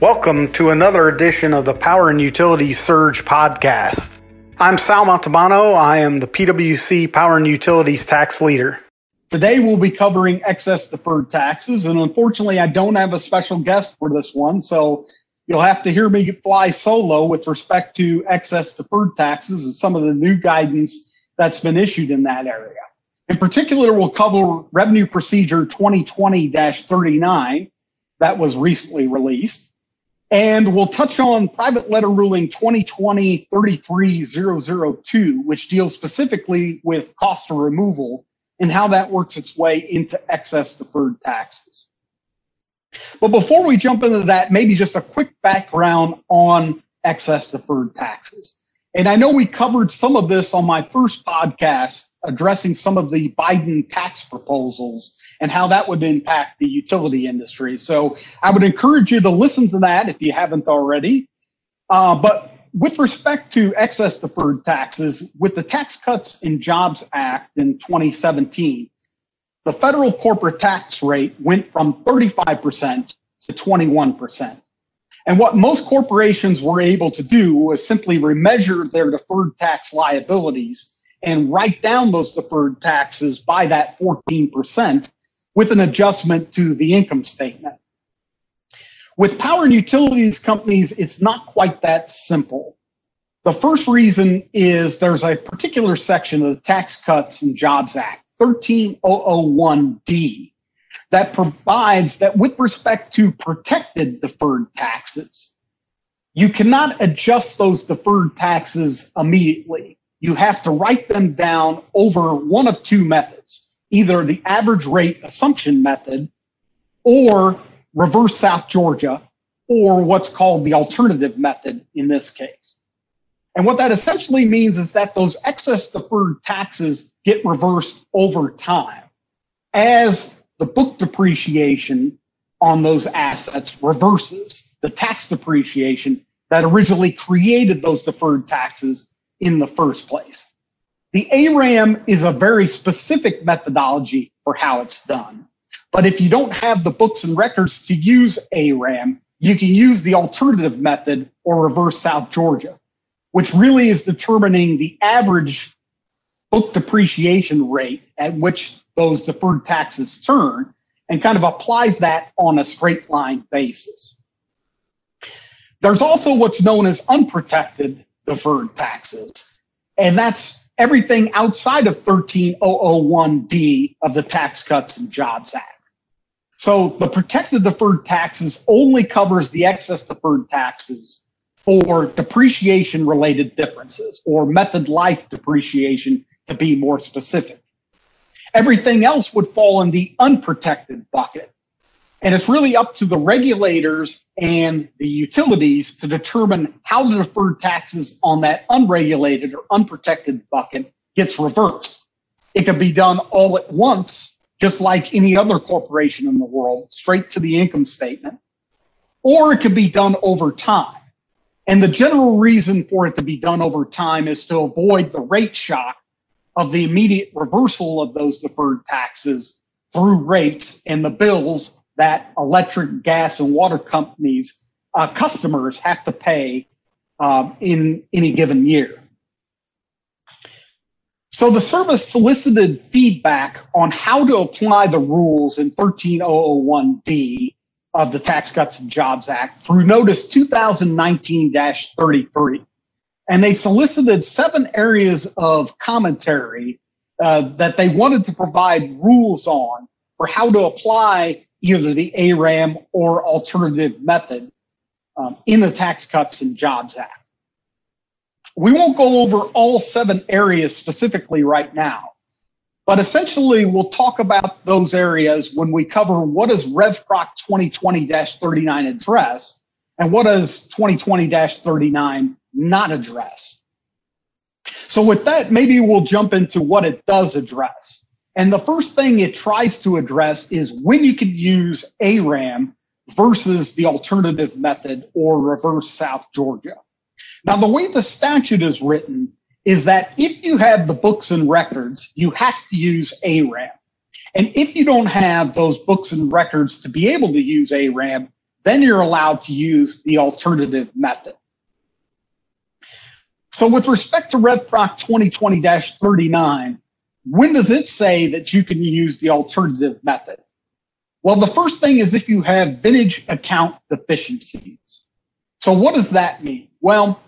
Welcome to another edition of the Power and Utilities Surge podcast. I'm Sal Montalbano. I am the PWC Power and Utilities Tax Leader. Today we'll be covering excess deferred taxes, and unfortunately, I don't have a special guest for this one, so you'll have to hear me fly solo with respect to excess deferred taxes and some of the new guidance that's been issued in that area. In particular, we'll cover Revenue Procedure 2020 39 that was recently released. And we'll touch on Private Letter Ruling 2020 33002, which deals specifically with cost of removal and how that works its way into excess deferred taxes. But before we jump into that, maybe just a quick background on excess deferred taxes. And I know we covered some of this on my first podcast addressing some of the Biden tax proposals and how that would impact the utility industry. So I would encourage you to listen to that if you haven't already. Uh, but with respect to excess deferred taxes, with the Tax Cuts and Jobs Act in 2017, the federal corporate tax rate went from 35% to 21%. And what most corporations were able to do was simply remeasure their deferred tax liabilities and write down those deferred taxes by that 14% with an adjustment to the income statement. With power and utilities companies, it's not quite that simple. The first reason is there's a particular section of the Tax Cuts and Jobs Act, 13001D, that provides that with respect to protected deferred taxes, you cannot adjust those deferred taxes immediately you have to write them down over one of two methods either the average rate assumption method or reverse South Georgia or what's called the alternative method in this case. And what that essentially means is that those excess deferred taxes get reversed over time as the book depreciation on those assets reverses the tax depreciation that originally created those deferred taxes in the first place. The ARAM is a very specific methodology for how it's done. But if you don't have the books and records to use ARAM, you can use the alternative method or reverse South Georgia, which really is determining the average book depreciation rate at which those deferred taxes turn and kind of applies that on a straight line basis. There's also what's known as unprotected deferred taxes. And that's everything outside of 13001D of the Tax Cuts and Jobs Act. So the protected deferred taxes only covers the excess deferred taxes for depreciation related differences or method life depreciation to be more specific. Everything else would fall in the unprotected bucket. And it's really up to the regulators and the utilities to determine how the deferred taxes on that unregulated or unprotected bucket gets reversed. It can be done all at once, just like any other corporation in the world, straight to the income statement, or it could be done over time. And the general reason for it to be done over time is to avoid the rate shock of the immediate reversal of those deferred taxes through rates and the bills that electric, gas, and water companies, uh, customers have to pay um, in any given year. So the service solicited feedback on how to apply the rules in 13001D of the Tax Cuts and Jobs Act through Notice 2019 33. And they solicited seven areas of commentary uh, that they wanted to provide rules on for how to apply either the ARAM or alternative method um, in the Tax Cuts and Jobs Act. We won't go over all seven areas specifically right now, but essentially we'll talk about those areas when we cover what does RevProc 2020-39 address and what does 2020-39 not address. So with that, maybe we'll jump into what it does address. And the first thing it tries to address is when you can use ARAM versus the alternative method or reverse South Georgia. Now, the way the statute is written is that if you have the books and records, you have to use ARAM. And if you don't have those books and records to be able to use ARAM, then you're allowed to use the alternative method. So with respect to RevProc 2020-39, when does it say that you can use the alternative method? Well, the first thing is if you have vintage account deficiencies. So what does that mean? Well,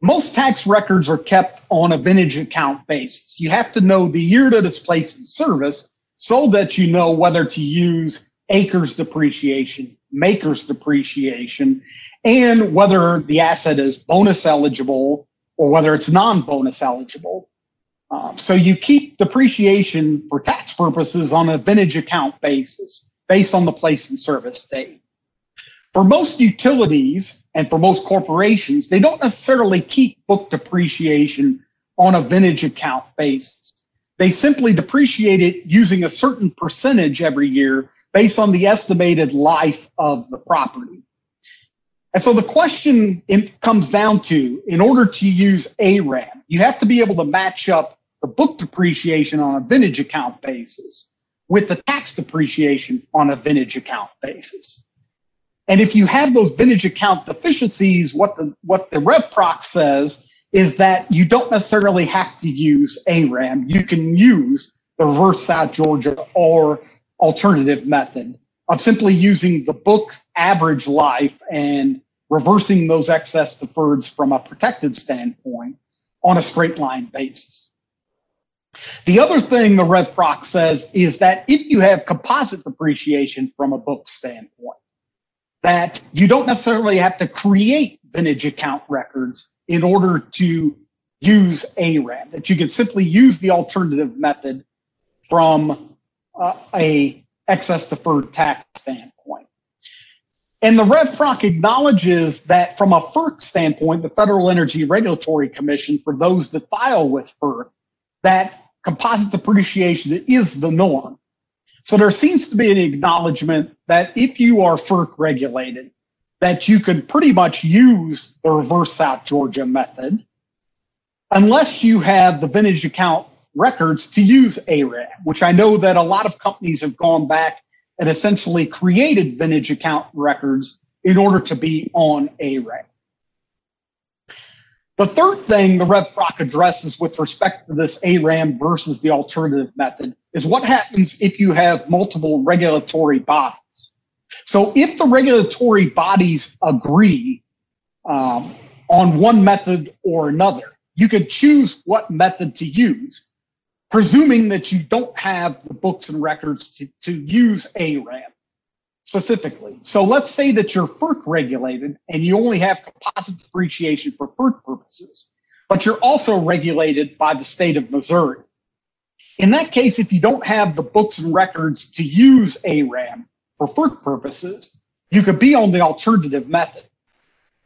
most tax records are kept on a vintage account basis. You have to know the year that it's placed in service so that you know whether to use ACRS depreciation, MACRS depreciation, and whether the asset is bonus eligible or whether it's non-bonus eligible. Um, so you keep depreciation for tax purposes on a vintage account basis based on the place and service date. For most utilities and for most corporations, they don't necessarily keep book depreciation on a vintage account basis. They simply depreciate it using a certain percentage every year based on the estimated life of the property. And so the question comes down to in order to use ARAM, you have to be able to match up the book depreciation on a vintage account basis with the tax depreciation on a vintage account basis. And if you have those vintage account deficiencies, what the what the RevProc says is that you don't necessarily have to use ARAM. You can use the reverse South Georgia or alternative method of simply using the book average life and reversing those excess deferreds from a protected standpoint on a straight line basis. The other thing the RevProc says is that if you have composite depreciation from a book standpoint, that you don't necessarily have to create vintage account records in order to use ARAM, that you can simply use the alternative method from uh, a excess deferred tax standpoint. And the RevProc acknowledges that from a FERC standpoint, the Federal Energy Regulatory Commission, for those that file with FERC, that composite depreciation is the norm. So there seems to be an acknowledgement that if you are FERC regulated, that you can pretty much use the reverse South Georgia method unless you have the vintage account records to use ARAM, which I know that a lot of companies have gone back and essentially created vintage account records in order to be on ARAM. The third thing the RevProc addresses with respect to this ARAM versus the alternative method is what happens if you have multiple regulatory bodies. So if the regulatory bodies agree um, on one method or another, you could choose what method to use presuming that you don't have the books and records to, to use ARAM specifically. So let's say that you're FERC regulated and you only have composite depreciation for FERC purposes, but you're also regulated by the state of Missouri. In that case, if you don't have the books and records to use ARAM for FERC purposes, you could be on the alternative method.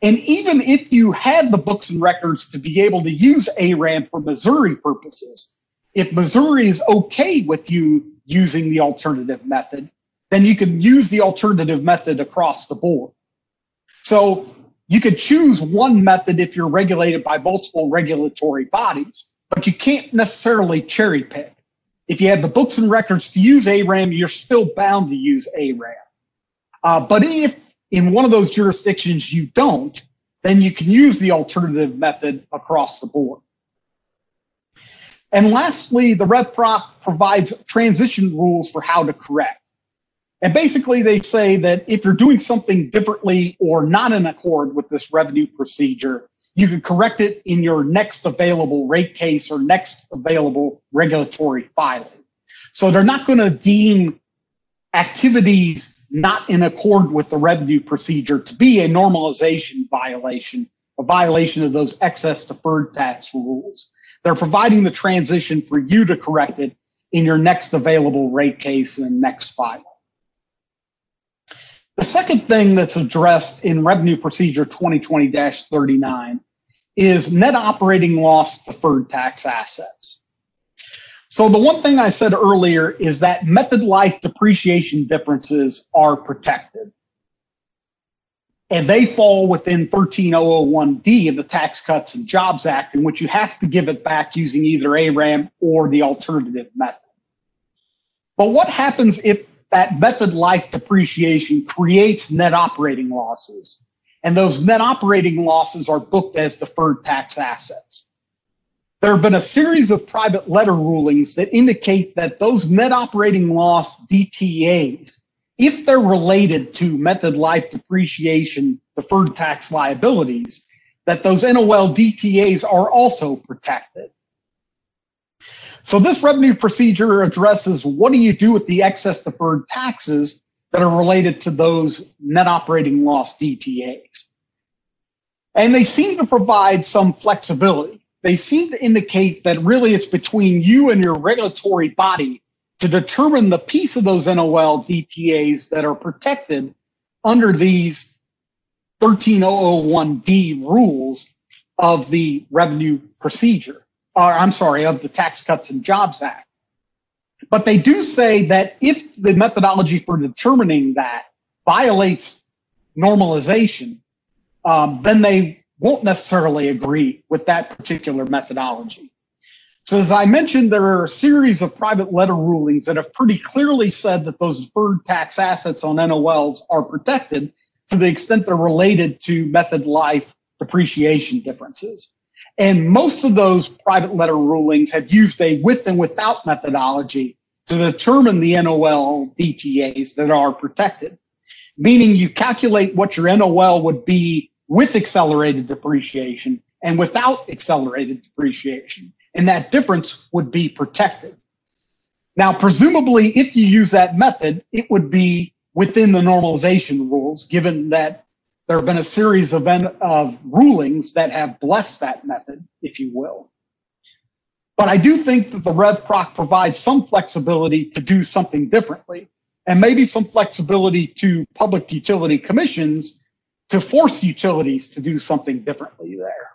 And even if you had the books and records to be able to use ARAM for Missouri purposes, if Missouri is okay with you using the alternative method, then you can use the alternative method across the board. So you could choose one method if you're regulated by multiple regulatory bodies, but you can't necessarily cherry pick. If you have the books and records to use ARAM, you're still bound to use ARAM. Uh, but if in one of those jurisdictions you don't, then you can use the alternative method across the board. And lastly, the RevProc provides transition rules for how to correct. And basically, they say that if you're doing something differently or not in accord with this revenue procedure, you can correct it in your next available rate case or next available regulatory filing. So they're not going to deem activities not in accord with the revenue procedure to be a normalization violation, a violation of those excess deferred tax rules. They're providing the transition for you to correct it in your next available rate case and next file. The second thing that's addressed in Revenue Procedure 2020 39 is net operating loss deferred tax assets. So, the one thing I said earlier is that method life depreciation differences are protected and they fall within 13001D of the Tax Cuts and Jobs Act, in which you have to give it back using either ARAM or the alternative method. But what happens if that method life depreciation creates net operating losses. And those net operating losses are booked as deferred tax assets. There have been a series of private letter rulings that indicate that those net operating loss DTAs, if they're related to method life depreciation deferred tax liabilities, that those NOL DTAs are also protected. So this revenue procedure addresses what do you do with the excess deferred taxes that are related to those net operating loss DTAs. And they seem to provide some flexibility. They seem to indicate that really it's between you and your regulatory body to determine the piece of those NOL DTAs that are protected under these 13001D rules of the revenue procedure or I'm sorry, of the Tax Cuts and Jobs Act. But they do say that if the methodology for determining that violates normalization, um, then they won't necessarily agree with that particular methodology. So, as I mentioned, there are a series of private letter rulings that have pretty clearly said that those deferred tax assets on NOLs are protected to the extent they're related to method life depreciation differences. And most of those private letter rulings have used a with and without methodology to determine the NOL DTAs that are protected, meaning you calculate what your NOL would be with accelerated depreciation and without accelerated depreciation. And that difference would be protected. Now, presumably, if you use that method, it would be within the normalization rules, given that there have been a series of, of rulings that have blessed that method, if you will. But I do think that the RevProc provides some flexibility to do something differently, and maybe some flexibility to public utility commissions to force utilities to do something differently there.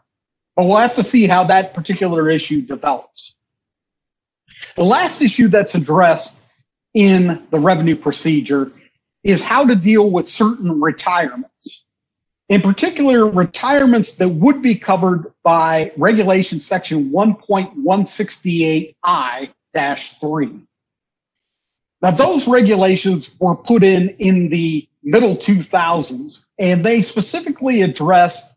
But we'll have to see how that particular issue develops. The last issue that's addressed in the revenue procedure is how to deal with certain retirements. In particular, retirements that would be covered by regulation section 1.168I-3. Now, those regulations were put in in the middle 2000s, and they specifically address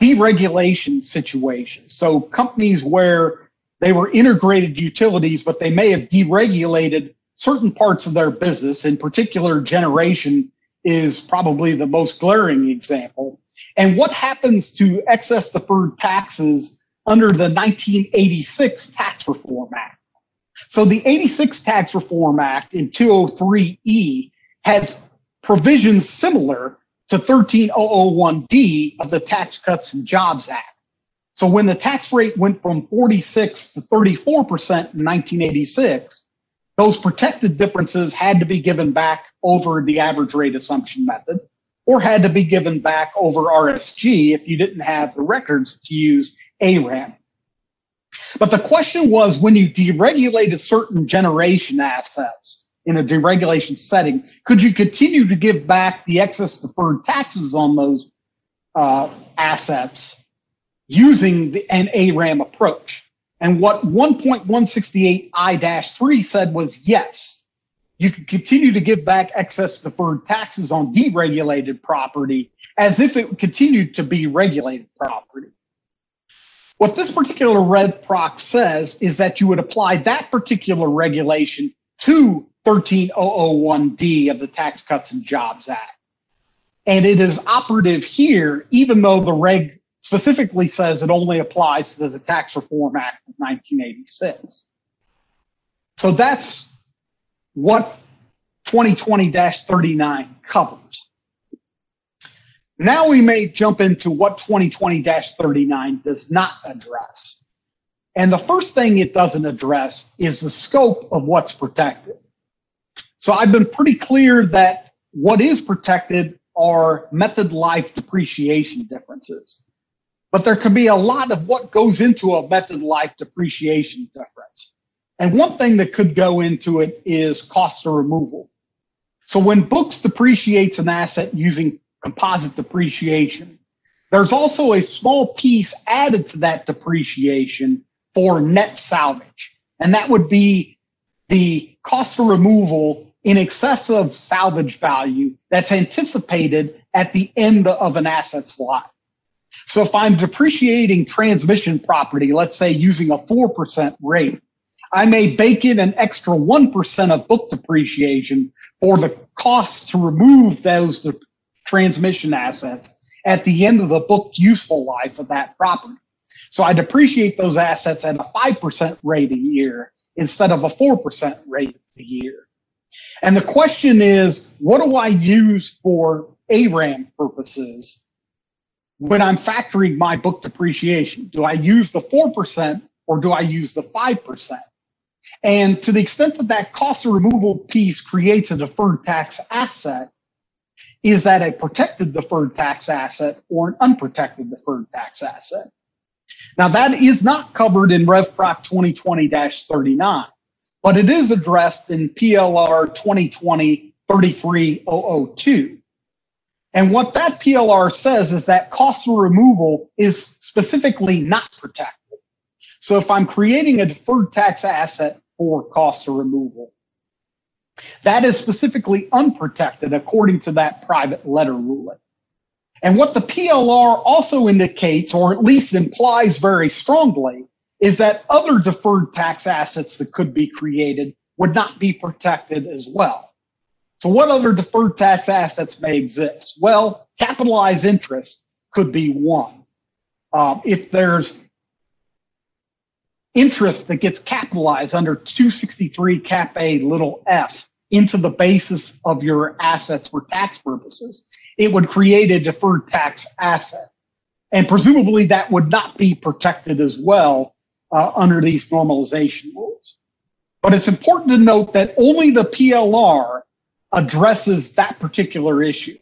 deregulation situations. So, companies where they were integrated utilities, but they may have deregulated certain parts of their business, in particular, generation is probably the most glaring example. And what happens to excess deferred taxes under the 1986 Tax Reform Act? So the 86 Tax Reform Act in 203E had provisions similar to 13001D of the Tax Cuts and Jobs Act. So when the tax rate went from 46 to 34% in 1986, those protected differences had to be given back over the average rate assumption method or had to be given back over RSG if you didn't have the records to use ARAM. But the question was when you deregulated certain generation assets in a deregulation setting, could you continue to give back the excess deferred taxes on those uh, assets using the, an ARAM approach? And what 1.168I-3 said was yes, you can continue to give back excess deferred taxes on deregulated property as if it continued to be regulated property. What this particular RevProc says is that you would apply that particular regulation to 13001D of the Tax Cuts and Jobs Act. And it is operative here, even though the reg specifically says it only applies to the Tax Reform Act of 1986. So that's what 2020 39 covers. Now we may jump into what 2020 39 does not address. And the first thing it doesn't address is the scope of what's protected. So I've been pretty clear that what is protected are method life depreciation differences. But there can be a lot of what goes into a method life depreciation difference. And one thing that could go into it is cost of removal. So when Books depreciates an asset using composite depreciation, there's also a small piece added to that depreciation for net salvage. And that would be the cost of removal in excess of salvage value that's anticipated at the end of an asset's life. So if I'm depreciating transmission property, let's say using a 4% rate, I may bake in an extra 1% of book depreciation for the cost to remove those transmission assets at the end of the book useful life of that property. So I depreciate those assets at a 5% rate a year instead of a 4% rate a year. And the question is, what do I use for ARAM purposes when I'm factoring my book depreciation? Do I use the 4% or do I use the 5%? And to the extent that that cost of removal piece creates a deferred tax asset, is that a protected deferred tax asset or an unprotected deferred tax asset? Now, that is not covered in Rev RevProc 2020 39, but it is addressed in PLR 2020 33002. And what that PLR says is that cost of removal is specifically not protected. So if I'm creating a deferred tax asset for cost of removal, that is specifically unprotected according to that private letter ruling. And what the PLR also indicates, or at least implies very strongly, is that other deferred tax assets that could be created would not be protected as well. So, what other deferred tax assets may exist? Well, capitalized interest could be one. Um, if there's interest that gets capitalized under 263 cap A little f into the basis of your assets for tax purposes, it would create a deferred tax asset. And presumably that would not be protected as well uh, under these normalization rules. But it's important to note that only the PLR addresses that particular issue.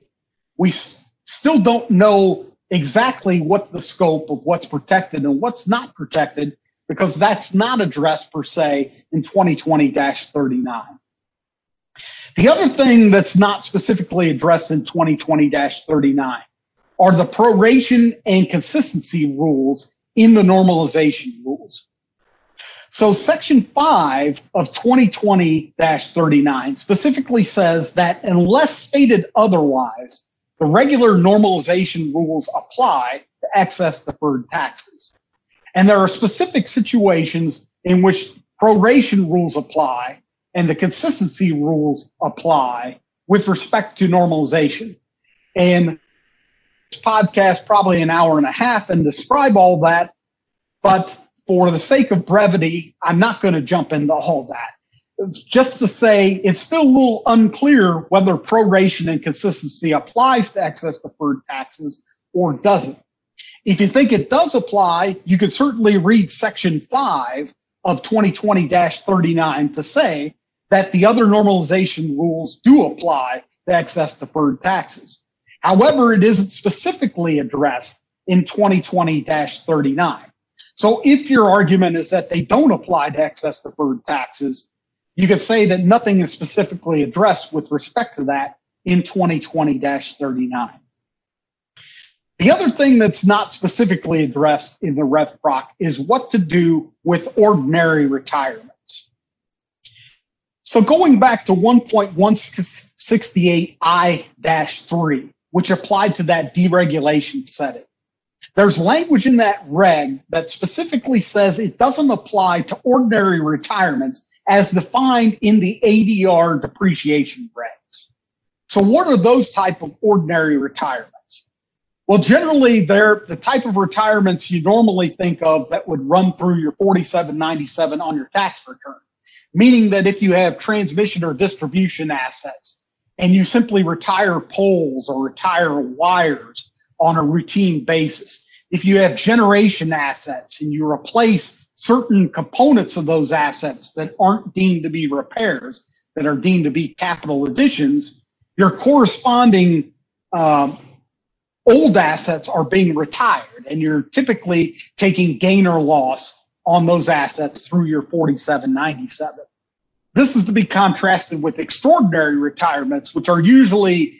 We s- still don't know exactly what the scope of what's protected and what's not protected because that's not addressed per se in 2020 39. The other thing that's not specifically addressed in 2020 39 are the proration and consistency rules in the normalization rules. So, Section 5 of 2020 39 specifically says that unless stated otherwise, the regular normalization rules apply to excess deferred taxes. And there are specific situations in which proration rules apply and the consistency rules apply with respect to normalization. And this podcast probably an hour and a half and describe all that, but for the sake of brevity, I'm not going to jump into all that. Just to say it's still a little unclear whether proration and consistency applies to excess deferred taxes or doesn't. If you think it does apply, you can certainly read section 5 of 2020 39 to say that the other normalization rules do apply to excess deferred taxes. However, it isn't specifically addressed in 2020 39. So if your argument is that they don't apply to excess deferred taxes, you could say that nothing is specifically addressed with respect to that in 2020 39. The other thing that's not specifically addressed in the RevProc is what to do with ordinary retirements. So going back to 1.168I-3, which applied to that deregulation setting, there's language in that reg that specifically says it doesn't apply to ordinary retirements as defined in the ADR depreciation regs. So what are those type of ordinary retirements? Well, generally, they're the type of retirements you normally think of that would run through your 4797 on your tax return, meaning that if you have transmission or distribution assets and you simply retire poles or retire wires on a routine basis, if you have generation assets and you replace certain components of those assets that aren't deemed to be repairs, that are deemed to be capital additions, your corresponding um, old assets are being retired and you're typically taking gain or loss on those assets through your 4797. This is to be contrasted with extraordinary retirements, which are usually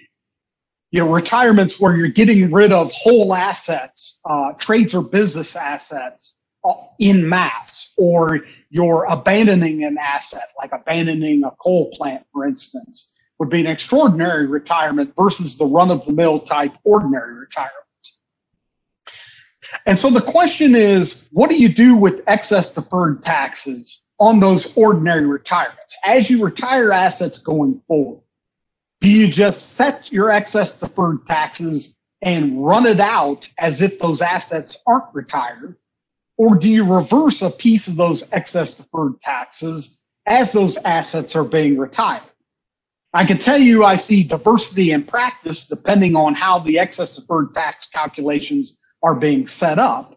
you know retirements where you're getting rid of whole assets, uh, trades or business assets uh, in mass, or you're abandoning an asset, like abandoning a coal plant, for instance, would be an extraordinary retirement versus the run of the mill type ordinary retirement. And so the question is what do you do with excess deferred taxes on those ordinary retirements? As you retire assets going forward, do you just set your excess deferred taxes and run it out as if those assets aren't retired? Or do you reverse a piece of those excess deferred taxes as those assets are being retired? I can tell you I see diversity in practice depending on how the excess deferred tax calculations are being set up.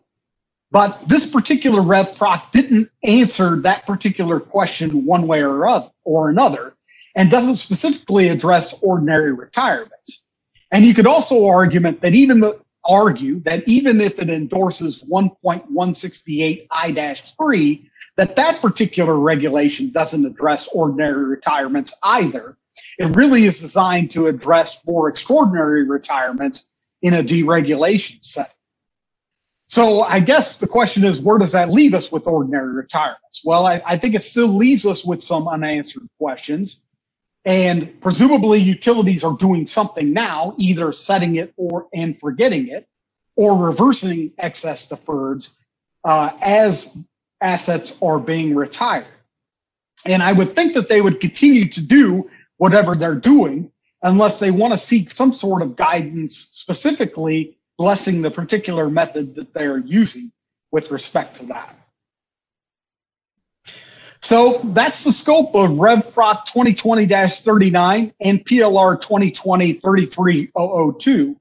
But this particular RevProc didn't answer that particular question one way or, other, or another and doesn't specifically address ordinary retirements. And you could also argument that even the, argue that even if it endorses 1.168 I-3, that that particular regulation doesn't address ordinary retirements either. It really is designed to address more extraordinary retirements in a deregulation setting. So I guess the question is, where does that leave us with ordinary retirements? Well, I, I think it still leaves us with some unanswered questions. And presumably utilities are doing something now, either setting it or and forgetting it, or reversing excess deferreds uh, as assets are being retired. And I would think that they would continue to do whatever they're doing unless they want to seek some sort of guidance specifically blessing the particular method that they're using with respect to that. So that's the scope of RevProc 2020-39 and PLR 2020-33002.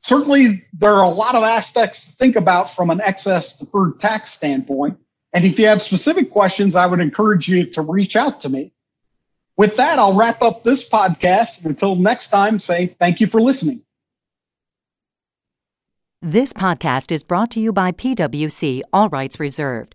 Certainly, there are a lot of aspects to think about from an excess deferred tax standpoint. And if you have specific questions, I would encourage you to reach out to me. With that, I'll wrap up this podcast. Until next time, say thank you for listening. This podcast is brought to you by PwC, all rights reserved.